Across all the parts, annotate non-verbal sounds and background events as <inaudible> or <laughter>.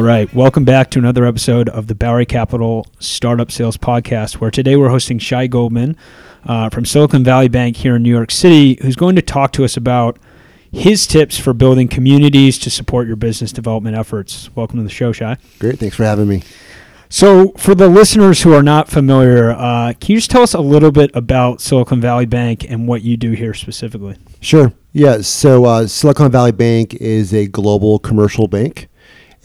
All right. Welcome back to another episode of the Bowery Capital Startup Sales Podcast, where today we're hosting Shai Goldman uh, from Silicon Valley Bank here in New York City, who's going to talk to us about his tips for building communities to support your business development efforts. Welcome to the show, Shai. Great. Thanks for having me. So, for the listeners who are not familiar, uh, can you just tell us a little bit about Silicon Valley Bank and what you do here specifically? Sure. Yeah. So, uh, Silicon Valley Bank is a global commercial bank,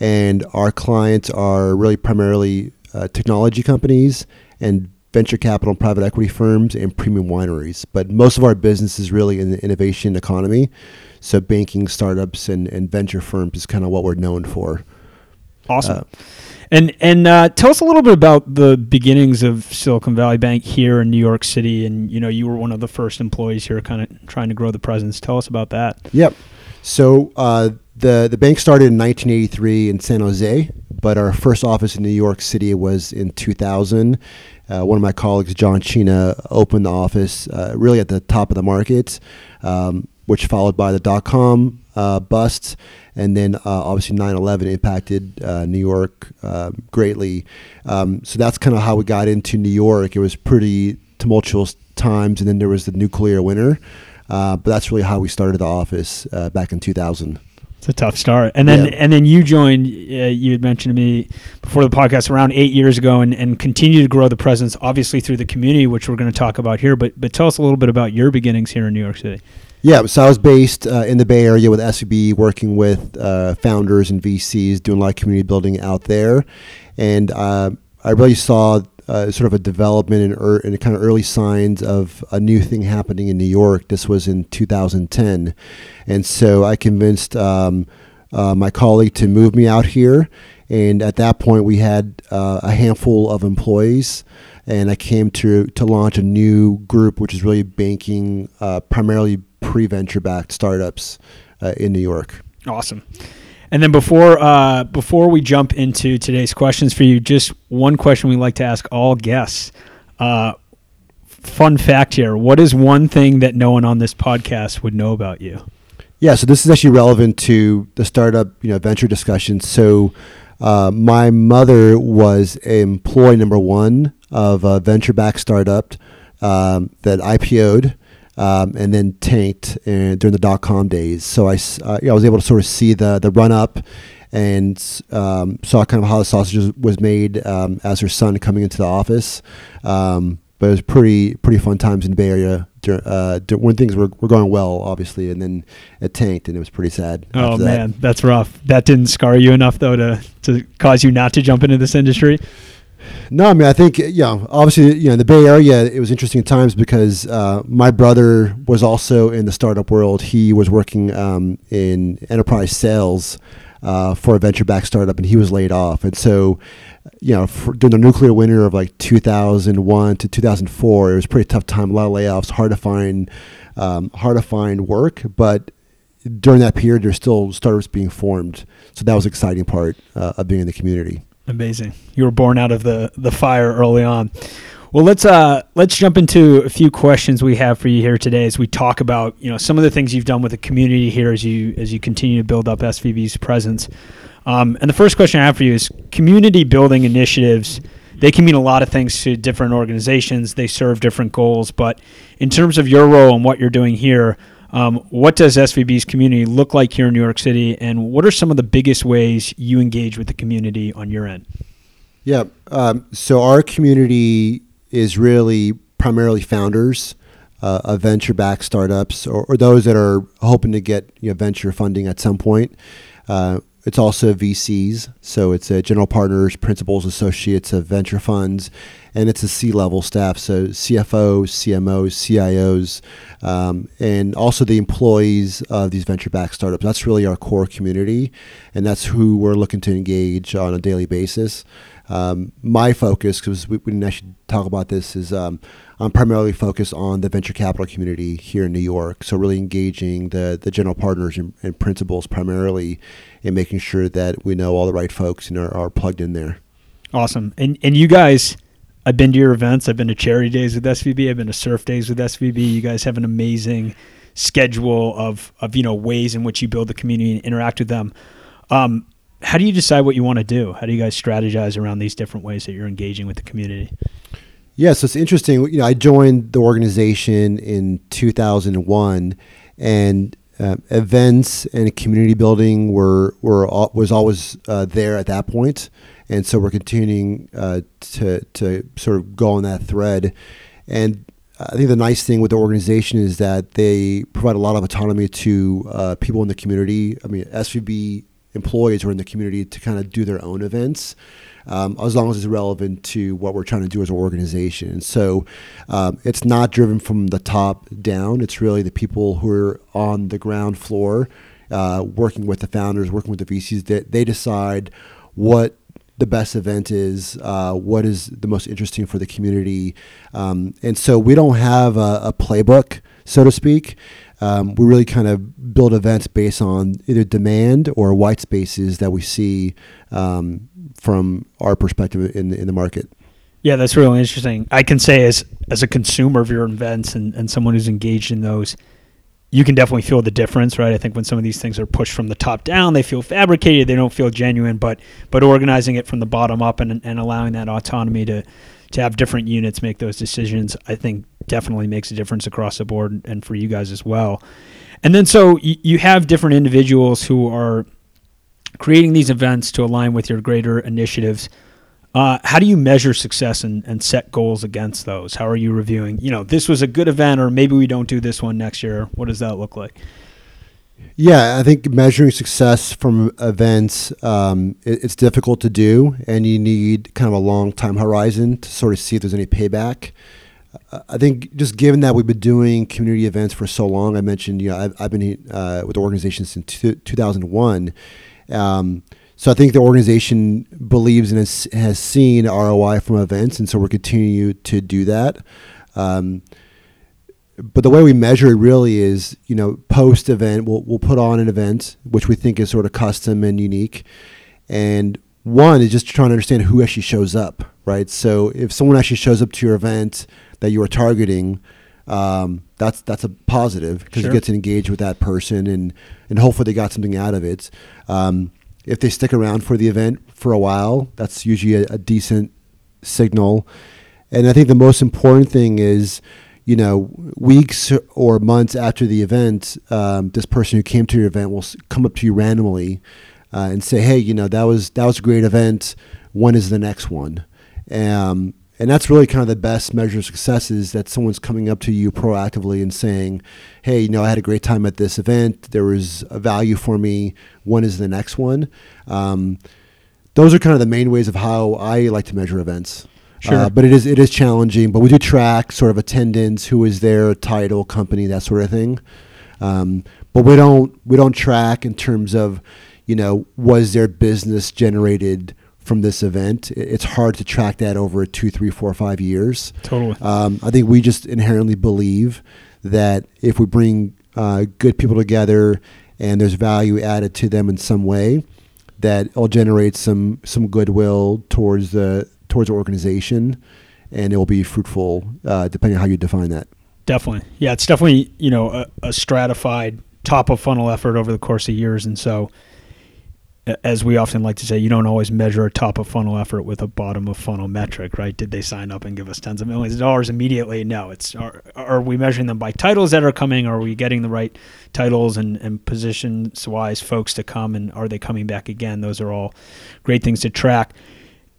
and our clients are really primarily uh, technology companies and venture capital and private equity firms and premium wineries. But most of our business is really in the innovation economy. So, banking, startups, and, and venture firms is kind of what we're known for. Awesome. Uh, and and uh, tell us a little bit about the beginnings of Silicon Valley Bank here in New York City. And you know, you were one of the first employees here, kind of trying to grow the presence. Tell us about that. Yep. So uh, the the bank started in 1983 in San Jose, but our first office in New York City was in 2000. Uh, one of my colleagues, John China, opened the office uh, really at the top of the market, um, which followed by the dot com uh, busts and then uh, obviously 9/11 impacted uh, New York uh, greatly. Um, so that's kind of how we got into New York. It was pretty tumultuous times, and then there was the nuclear winter. Uh, but that's really how we started the office uh, back in 2000. It's a tough start, and then yeah. and then you joined. you had mentioned to me before the podcast around eight years ago, and, and continue to grow the presence, obviously through the community, which we're going to talk about here. But but tell us a little bit about your beginnings here in New York City. Yeah, so I was based uh, in the Bay Area with SVB, working with uh, founders and VCs, doing a lot of community building out there, and uh, I really saw uh, sort of a development and, er- kind of early signs of a new thing happening in New York. This was in 2010, and so I convinced um, uh, my colleague to move me out here. And at that point, we had uh, a handful of employees and I came to to launch a new group, which is really banking primarily pre-venture backed startups uh, in New York. Awesome. And then before uh, before we jump into today's questions for you, just one question we like to ask all guests. Uh, fun fact here: What is one thing that no one on this podcast would know about you? Yeah, so this is actually relevant to the startup, you know, venture discussion. So, uh, my mother was employee number one of a venture-backed startup um, that IPO'd um, and then tanked uh, during the dot com days. So I, uh, I was able to sort of see the the run up and um, saw kind of how the sausage was made um, as her son coming into the office. Um, but it was pretty pretty fun times in the Bay Area uh, when things were, were going well, obviously, and then it tanked, and it was pretty sad. Oh man, that. that's rough. That didn't scar you enough though to to cause you not to jump into this industry. No, I mean, I think, yeah, obviously, you know, in the Bay Area, it was interesting times because uh, my brother was also in the startup world. He was working um, in enterprise sales uh, for a venture backed startup and he was laid off. And so, you know, during the nuclear winter of like 2001 to 2004, it was pretty tough time, a lot of layoffs, hard to find, um, hard to find work. But during that period, there's still startups being formed. So that was exciting part uh, of being in the community. Amazing. You were born out of the the fire early on. Well, let's uh let's jump into a few questions we have for you here today as we talk about you know some of the things you've done with the community here as you as you continue to build up SVB's presence. Um, and the first question I have for you is community building initiatives. They can mean a lot of things to different organizations. They serve different goals, but in terms of your role and what you're doing here, um, what does SVB's community look like here in New York City, and what are some of the biggest ways you engage with the community on your end? Yeah, um, so our community is really primarily founders uh, of venture-backed startups, or, or, those that are hoping to get you know, venture funding at some point. Uh, it's also VCs, so it's uh, general partners, principals, associates of venture funds, and it's a C-level staff, so CFOs, CMOs, CIOs, um, and also the employees of these venture-backed startups. That's really our core community, and that's who we're looking to engage on a daily basis. Um, my focus, because we, we, didn't actually talk about this, is um, I'm primarily focused on the venture capital community here in New York. So really engaging the the general partners and, and principals primarily, and making sure that we know all the right folks and are, are plugged in there. Awesome, and and you guys. I've been to your events. I've been to charity days with SVB. I've been to surf days with SVB. You guys have an amazing schedule of of you know ways in which you build the community and interact with them. Um, how do you decide what you want to do? How do you guys strategize around these different ways that you're engaging with the community? Yeah, so it's interesting. You know, I joined the organization in 2001, and uh, events and community building were were was always uh, there at that point, and so we're continuing uh, to to sort of go on that thread. And I think the nice thing with the organization is that they provide a lot of autonomy to uh, people in the community. I mean, SVB employees are in the community to kind of do their own events. Um, as long as it's relevant to what we're trying to do as an organization. And so um, it's not driven from the top down. It's really the people who are on the ground floor, uh, working with the founders, working with the VCs. That they decide what the best event is, uh, what is the most interesting for the community. Um, and so we don't have a, a playbook, so to speak. Um, we really kind of build events based on either demand or white spaces that we see um, from our perspective in, in the market. Yeah, that's really interesting. I can say as as a consumer of your events and, and someone who's engaged in those, you can definitely feel the difference, right? I think when some of these things are pushed from the top down, they feel fabricated, they don't feel genuine, but but organizing it from the bottom up and, and allowing that autonomy to to have different units make those decisions, I think definitely makes a difference across the board and for you guys as well. And then so you, you have different individuals who are creating these events to align with your greater initiatives. Uh, how do you measure success and, and set goals against those? How are you reviewing? You know, this was a good event, or maybe we don't do this one next year. What does that look like? Yeah, I think measuring success from events um, it, it's difficult to do, and you need kind of a long time horizon to sort of see if there's any payback. Uh, I think just given that we've been doing community events for so long, I mentioned you know I've, I've been uh, with the organization since two, 2001 um, so I think the organization believes and has, has seen ROI from events, and so we're continuing to do that. Um, but the way we measure it really is, you know, post event, we'll, we'll put on an event, which we think is sort of custom and unique. And one is just trying to understand who actually shows up, right? So if someone actually shows up to your event that you are targeting, um, that's that's a positive because sure. you get to engage with that person and and hopefully they got something out of it. Um, if they stick around for the event for a while, that's usually a, a decent signal. And I think the most important thing is, you know, weeks or months after the event, um, this person who came to your event will come up to you randomly uh, and say, "Hey, you know, that was that was a great event. When is the next one?" Um, and that's really kind of the best measure of success is that someone's coming up to you proactively and saying hey you know i had a great time at this event there was a value for me when is the next one um, those are kind of the main ways of how i like to measure events Sure. Uh, but it is it is challenging. But we do track sort of attendance, who is there, title, company, that sort of thing. Um, but we don't we don't track in terms of, you know, was their business generated from this event. It's hard to track that over two, three, four, five years. Totally. Um, I think we just inherently believe that if we bring uh, good people together and there's value added to them in some way, that it'll generate some some goodwill towards the towards the organization, and it will be fruitful uh, depending on how you define that. Definitely, yeah, it's definitely you know a, a stratified top of funnel effort over the course of years, and so as we often like to say, you don't always measure a top of funnel effort with a bottom of funnel metric, right? Did they sign up and give us tens of millions of dollars immediately? No. It's are, are we measuring them by titles that are coming? Are we getting the right titles and, and positions wise folks to come? And are they coming back again? Those are all great things to track.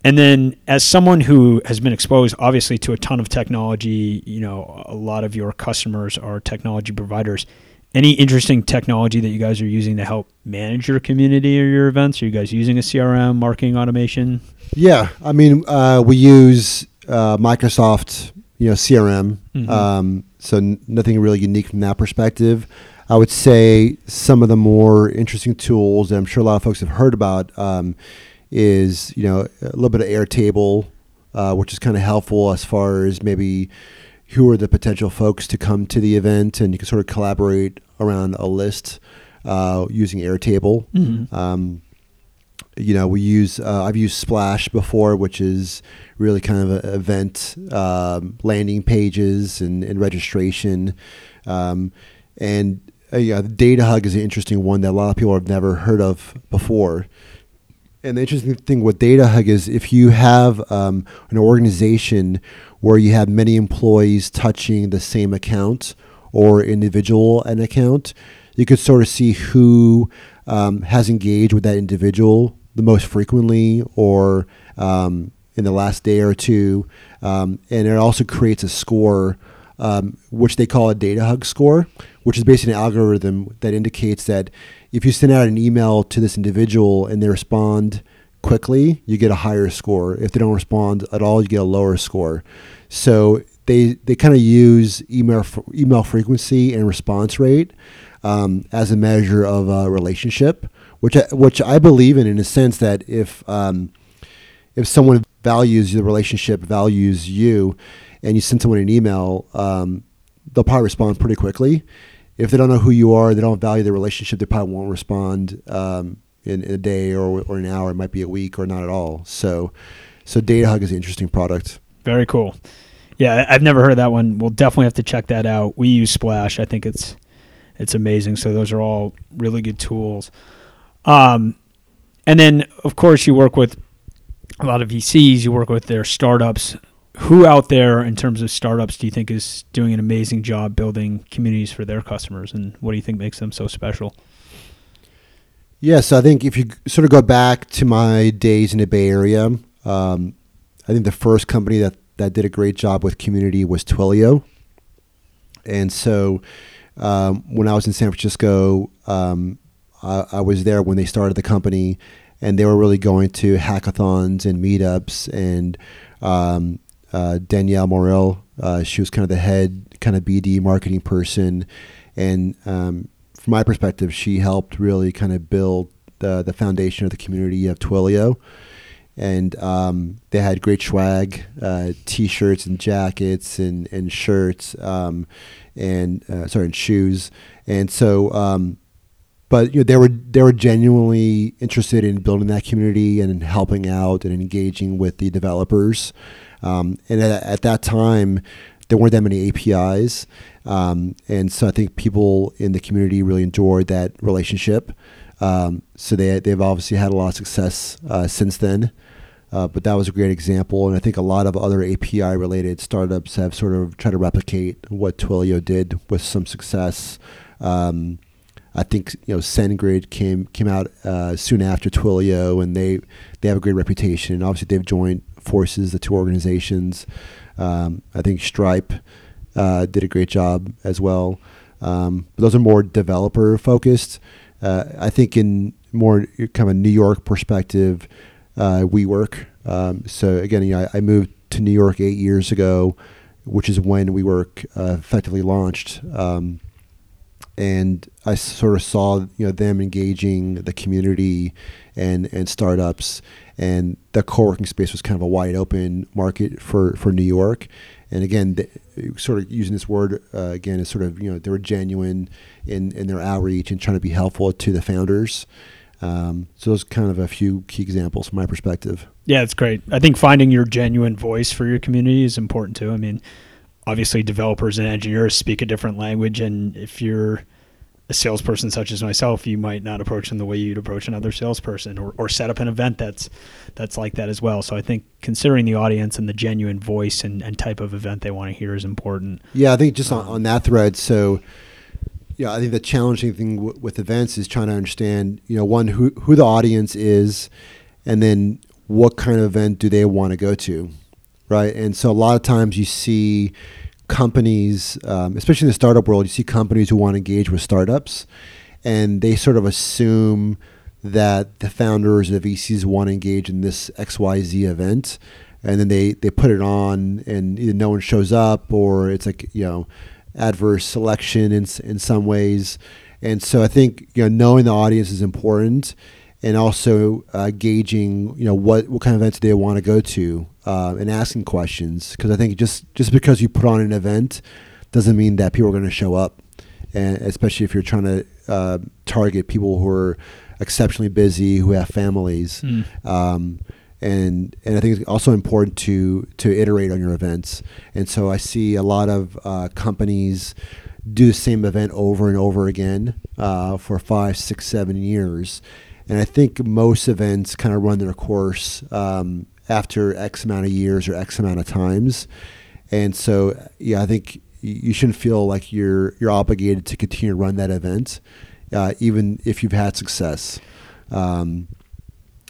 And then, as someone who has been exposed, obviously, to a ton of technology, you know, a lot of your customers are technology providers any interesting technology that you guys are using to help manage your community or your events? Are you guys using a CRM, marketing automation? Yeah, I mean, uh, we use uh, Microsoft, you know, CRM. Mm-hmm. Um, so n- nothing really unique from that perspective. I would say some of the more interesting tools that I'm sure a lot of folks have heard about um, is you know a little bit of Airtable, uh, which is kind of helpful as far as maybe who are the potential folks to come to the event, and you can sort of collaborate around a list uh, using Airtable. Mm-hmm. Um, you know, we use uh, I've used Splash before, which is really kind of an event um, landing pages and, and registration. Um, and uh, yeah, DataHug is an interesting one that a lot of people have never heard of before. And the interesting thing with DataHug is if you have um, an organization where you have many employees touching the same account or individual an account, you could sort of see who um, has engaged with that individual the most frequently or um, in the last day or two. Um, and it also creates a score, um, which they call a DataHug score, which is basically an algorithm that indicates that if you send out an email to this individual and they respond quickly, you get a higher score. If they don't respond at all, you get a lower score. So they they kind of use email email frequency and response rate um, as a measure of a relationship, which I, which I believe in in a sense that if um, if someone values the relationship, values you, and you send someone an email, um, they'll probably respond pretty quickly. If they don't know who you are, they don't value the relationship, they probably won't respond um, in, in, a day or, or an hour. It might be a week or not at all. So, so DataHug is an interesting product. Very cool. Yeah, I've never heard that one. We'll definitely have to check that out. We use Splash. I think it's it's amazing. So those are all really good tools. Um, and then of course you work with a lot of VCs. You work with their startups. Who out there in terms of startups do you think is doing an amazing job building communities for their customers, and what do you think makes them so special? Yes, I think if you sort of go back to my days in the Bay Area, um, I think the first company that that did a great job with community was Twilio. And so um, when I was in San Francisco, um, I, I, was there when they started the company, and they were really going to hackathons and meetups. And um, uh, Danielle Morrill, uh, she was kind of the head kind of BD marketing person, and um, from my perspective, she helped really kind of build the the foundation of the community of Twilio and um, they had great swag, uh, t-shirts and jackets and and shirts, um, and uh, sorry, and shoes. And so, um, but you know, they were they were genuinely interested in building that community and helping out and engaging with the developers. Um, and at, at, that time, there weren't that many APIs, um, and so I think people in the community really enjoyed that relationship. Um, so they they've obviously had a lot of success uh, since then. Uh, but that was a great example, and I think a lot of other API-related startups have sort of tried to replicate what Twilio did with some success. Um, I think you know SendGrid came came out uh, soon after Twilio, and they they have a great reputation. And obviously, they've joined forces, the two organizations. Um, I think Stripe uh, did a great job as well. Um, those are more developer focused. Uh, I think in more kind of a New York perspective, uh, WeWork. Um, so again, you know, I, I, moved to New York eight years ago, which is when WeWork uh, effectively launched. Um, and I sort of saw you know them engaging the community and and startups, and the co-working space was kind of a wide open market for for New York. And again, the, sort of using this word uh, again is sort of you know they were genuine in in their outreach and trying to be helpful to the founders. Um, so those kind of a few key examples from my perspective. Yeah, it's great. I think finding your genuine voice for your community is important too. I mean, obviously developers and engineers speak a different language, and if you're a salesperson such as myself, you might not approach them the way you'd approach another salesperson, or, or set up an event that's that's like that as well. So I think considering the audience and the genuine voice and, and type of event they want to hear is important. Yeah, I think just on, um, on that thread, so yeah, I think the challenging thing w- with events is trying to understand, you know, one who who the audience is, and then what kind of event do they want to go to, right? And so a lot of times you see companies, um, especially in the startup world, you see companies who want to engage with startups, and they sort of assume that the founders of VCs want to engage in this X Y Z event, and then they they put it on, and either no one shows up, or it's like you know adverse selection in in some ways. And so I think you know knowing the audience is important, and also uh, gauging you know what what kind of events they want to go to, uh, and asking questions because I think just just because you put on an event doesn't mean that people are going to show up, and especially if you're trying to uh, target people who are exceptionally busy who have families. Mm. Um, and and I think it's also important to to iterate on your events. And so I see a lot of uh, companies do the same event over and over again uh, for five, six, seven years, And I think most events kind of run their course um, after X amount of years or X amount of times. And so, yeah, I think you shouldn't feel like you're you're obligated to continue to run that event, uh, even if you've had success. Um,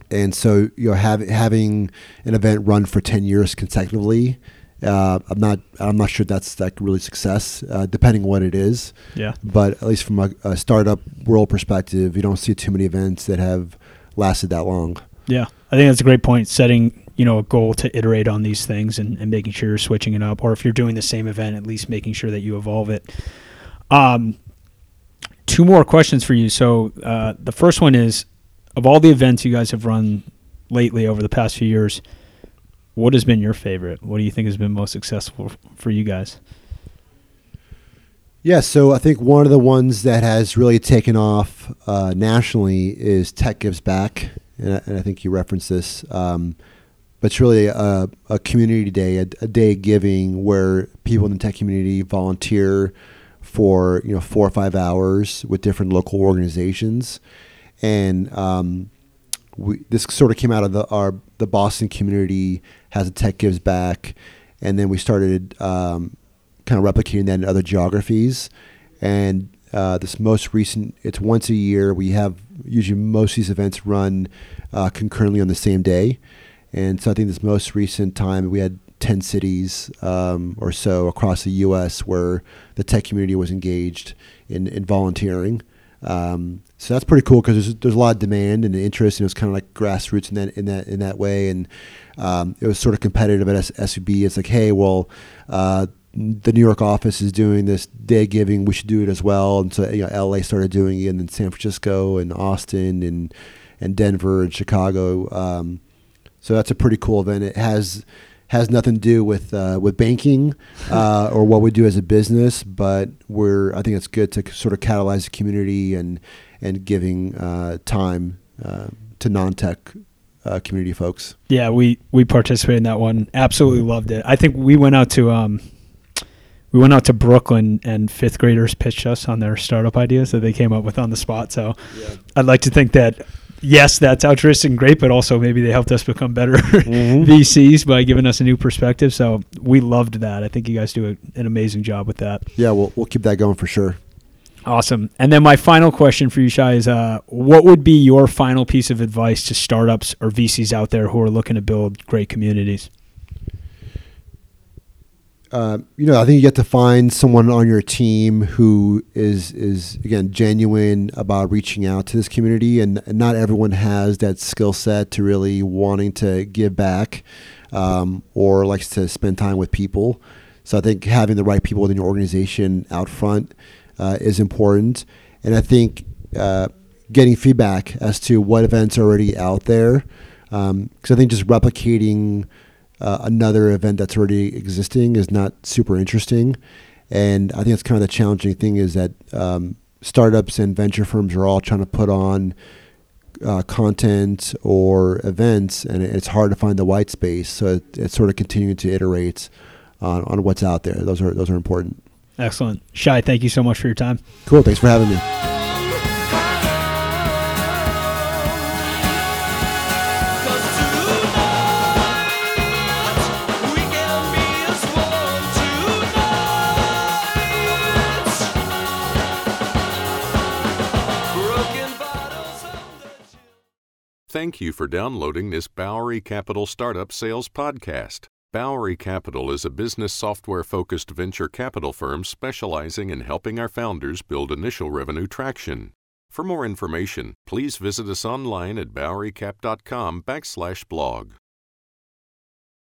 and so, you know, have, having an event run for ten years consecutively, uh, I'm not I'm not sure that's like really success, uh, depending what it is. Yeah. But at least from a, a startup world perspective, you don't see too many events that have lasted that long. Yeah, I think that's a great point. Setting you know a goal to iterate on these things and, and making sure you're switching it up, or if you're doing the same event, at least making sure that you evolve it. Um, two more questions for you. So uh, the first one is, of all the events you guys have run lately over the past few years, what has been your favorite? What do you think has been most successful for you guys? Yeah, so I think one of the ones that has really taken off uh, nationally is Tech Gives Back, and I, and I think you referenced this. Um, but it's really a, a community day, a, a, day giving where people in the tech community volunteer for you know four or five hours with different local organizations, and um, we, this sort of came out of the our the Boston community has a Tech Gives Back, and then we started um, kind of replicating that in other geographies, and uh, this most recent, it's once a year. We have usually most of these events run uh, concurrently on the same day. And so I think this most recent time we had 10 cities um, or so across the U.S. where the tech community was engaged in, in volunteering. Um, so that's pretty cool because there's, there's a lot of demand and interest, and it was kind of like grassroots in that in that in that way, and um, it was sort of competitive at SVB. It's like, hey, well, uh, the New York office is doing this day giving, we should do it as well, and so you know, LA started doing it, and then San Francisco and Austin and and Denver and Chicago. Um, so that's a pretty cool event. It has has nothing to do with uh, with banking <laughs> uh, or what we do as a business, but we're I think it's good to sort of catalyze the community and and giving uh, time uh, to non tech uh, community folks. Yeah, we we participated in that one. Absolutely loved it. I think we went out to um, we went out to Brooklyn and fifth graders pitched us on their startup ideas that they came up with on the spot. So yeah. I'd like to think that yes, that's altruistic and great, but also maybe they helped us become better <laughs> mm-hmm. VCs by giving us a new perspective. So we loved that. I think you guys do a, an amazing job with that. Yeah, we'll we'll keep that going for sure. Awesome. And then my final question for you, Shai, is uh, what would be your final piece of advice to startups or VCs out there who are looking to build great communities? Uh, you know, I think you get to find someone on your team who is is again genuine about reaching out to this community, and, and not everyone has that skill set to really wanting to give back um, or likes to spend time with people. So I think having the right people within your organization out front uh, is important, and I think uh, getting feedback as to what events are already out there, because um, I think just replicating uh, another event that's already existing is not super interesting. And I think that's kind of the challenging thing is that um, startups and venture firms are all trying to put on uh, content or events, and it's hard to find the white space. So it, it's sort of continuing to iterate on, on what's out there. Those are those are important. Excellent, Shai. Thank you so much for your time. Cool. Thanks for having me. Thank you for downloading this Bowery Capital Startup Sales Podcast. Bowery Capital is a business software focused venture capital firm specializing in helping our founders build initial revenue traction. For more information, please visit us online at bowerycap.com backslash blog.